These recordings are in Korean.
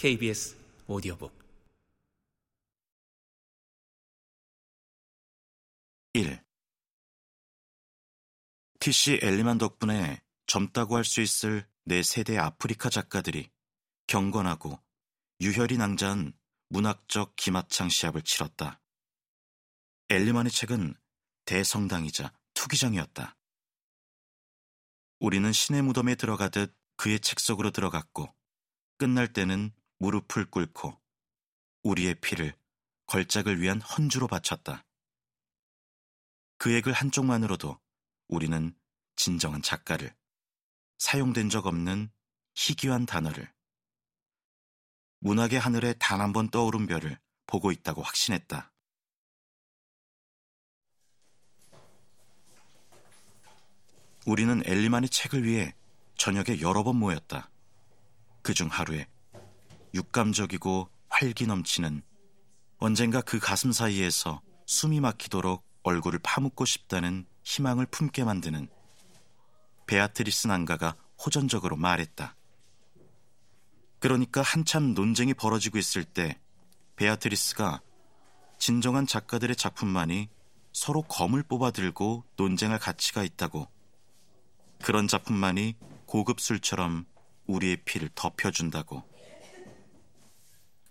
KBS 오디오북 1. TC 엘리만 덕분에 젊다고 할 수 있을 내 세대 아프리카 작가들이 경건하고 유혈이 낭자한 문학적 기마창 시합을 치렀다. 엘리만의 책은 대성당이자 투기장이었다. 우리는 신의 무덤에 들어가듯 그의 책 속으로 들어갔고 끝날 때는 무릎을 꿇고 우리의 피를 걸작을 위한 헌주로 바쳤다. 그 액을 한쪽만으로도 우리는 진정한 작가를 사용된 적 없는 희귀한 단어를 문학의 하늘에 단 한 번 떠오른 별을 보고 있다고 확신했다. 우리는 엘리만의 책을 위해 저녁에 여러 번 모였다. 그 중 하루에 육감적이고 활기 넘치는 언젠가 그 가슴 사이에서 숨이 막히도록 얼굴을 파묻고 싶다는 희망을 품게 만드는 베아트리스 난가가 호전적으로 말했다. 그러니까 한참 논쟁이 벌어지고 있을 때 베아트리스가 진정한 작가들의 작품만이 서로 검을 뽑아들고 논쟁할 가치가 있다고 그런 작품만이 고급 술처럼 우리의 피를 덮여준다고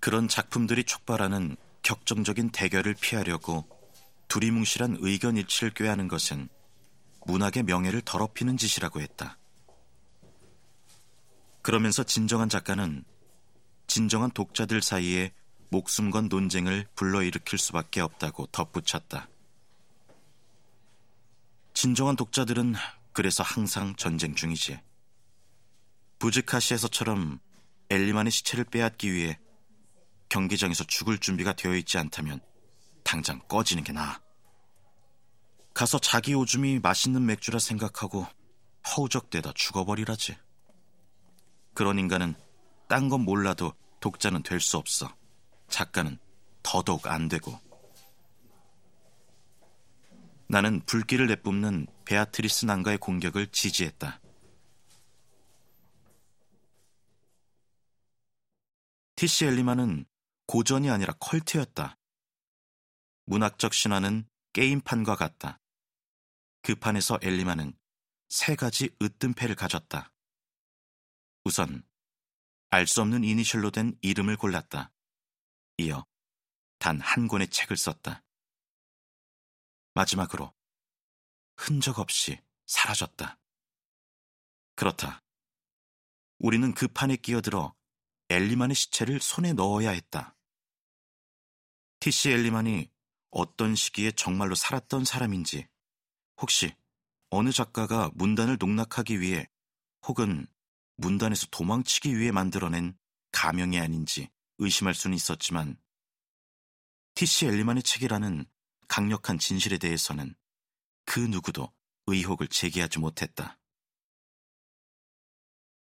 그런 작품들이 촉발하는 격정적인 대결을 피하려고 두리뭉실한 의견 일치를 꾀하는 것은 문학의 명예를 더럽히는 짓이라고 했다. 그러면서 진정한 작가는 진정한 독자들 사이에 목숨 건 논쟁을 불러일으킬 수밖에 없다고 덧붙였다. 진정한 독자들은 그래서 항상 전쟁 중이지. 부즈카시에서처럼 엘리만의 시체를 빼앗기 위해 경기장에서 죽을 준비가 되어 있지 않다면 당장 꺼지는 게 나아. 가서 자기 오줌이 맛있는 맥주라 생각하고 허우적대다 죽어버리라지. 그런 인간은 딴 건 몰라도 독자는 될 수 없어. 작가는 더더욱 안 되고. 나는 불길을 내뿜는 베아트리스 난가의 공격을 지지했다. 티시 엘리만은 고전이 아니라 컬트였다. 문학적 신화는 게임판과 같다. 그 판에서 엘리만은 세 가지 으뜸패를 가졌다. 우선 알 수 없는 이니셜로 된 이름을 골랐다. 이어 단 한 권의 책을 썼다. 마지막으로 흔적 없이 사라졌다. 그렇다. 우리는 그 판에 끼어들어 엘리만의 시체를 손에 넣어야 했다. 티시 엘리만이 어떤 시기에 정말로 살았던 사람인지, 혹시 어느 작가가 문단을 농락하기 위해 혹은 문단에서 도망치기 위해 만들어낸 가명이 아닌지 의심할 수는 있었지만, 티시 엘리만의 책이라는 강력한 진실에 대해서는 그 누구도 의혹을 제기하지 못했다.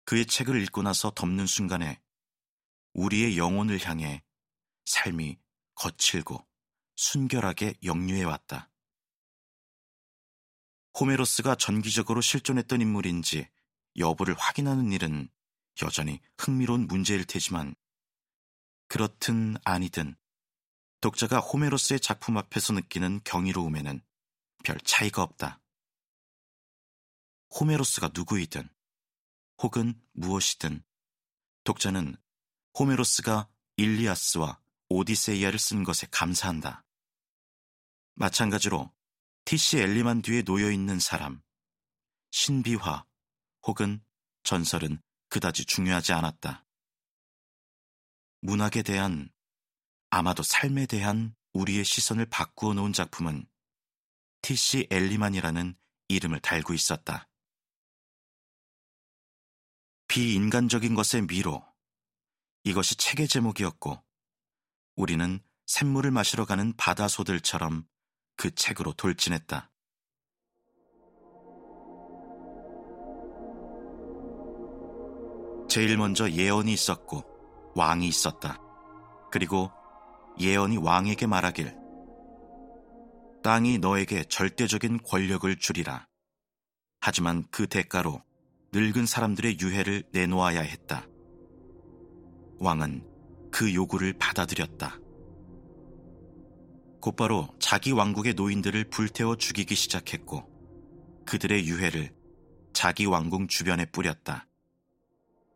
그의 책을 읽고 나서 덮는 순간에 우리의 영혼을 향해 삶이 거칠고 순결하게 역류해 왔다. 호메로스가 전기적으로 실존했던 인물인지 여부를 확인하는 일은 여전히 흥미로운 문제일 테지만 그렇든 아니든 독자가 호메로스의 작품 앞에서 느끼는 경이로움에는 별 차이가 없다. 호메로스가 누구이든 혹은 무엇이든 독자는 호메로스가 일리아스와 오디세이아를 쓴 것에 감사한다. 마찬가지로 티시 엘리만 뒤에 놓여 있는 사람, 신비화 혹은 전설은 그다지 중요하지 않았다. 문학에 대한 아마도 삶에 대한 우리의 시선을 바꾸어 놓은 작품은 티시 엘리만이라는 이름을 달고 있었다. 비인간적인 것의 미로. 이것이 책의 제목이었고, 우리는 샘물을 마시러 가는 바다소들처럼 그 책으로 돌진했다. 제일 먼저 예언이 있었고, 왕이 있었다. 그리고 예언이 왕에게 말하길, 땅이 너에게 절대적인 권력을 주리라. 하지만 그 대가로 늙은 사람들의 유해를 내놓아야 했다. 왕은 그 요구를 받아들였다. 곧바로 자기 왕국의 노인들을 불태워 죽이기 시작했고 그들의 유해를 자기 왕궁 주변에 뿌렸다.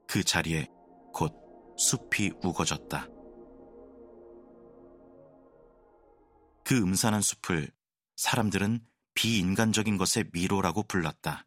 그 자리에 곧 숲이 우거졌다. 그 음산한 숲을 사람들은 비인간적인 것의 미로라고 불렀다.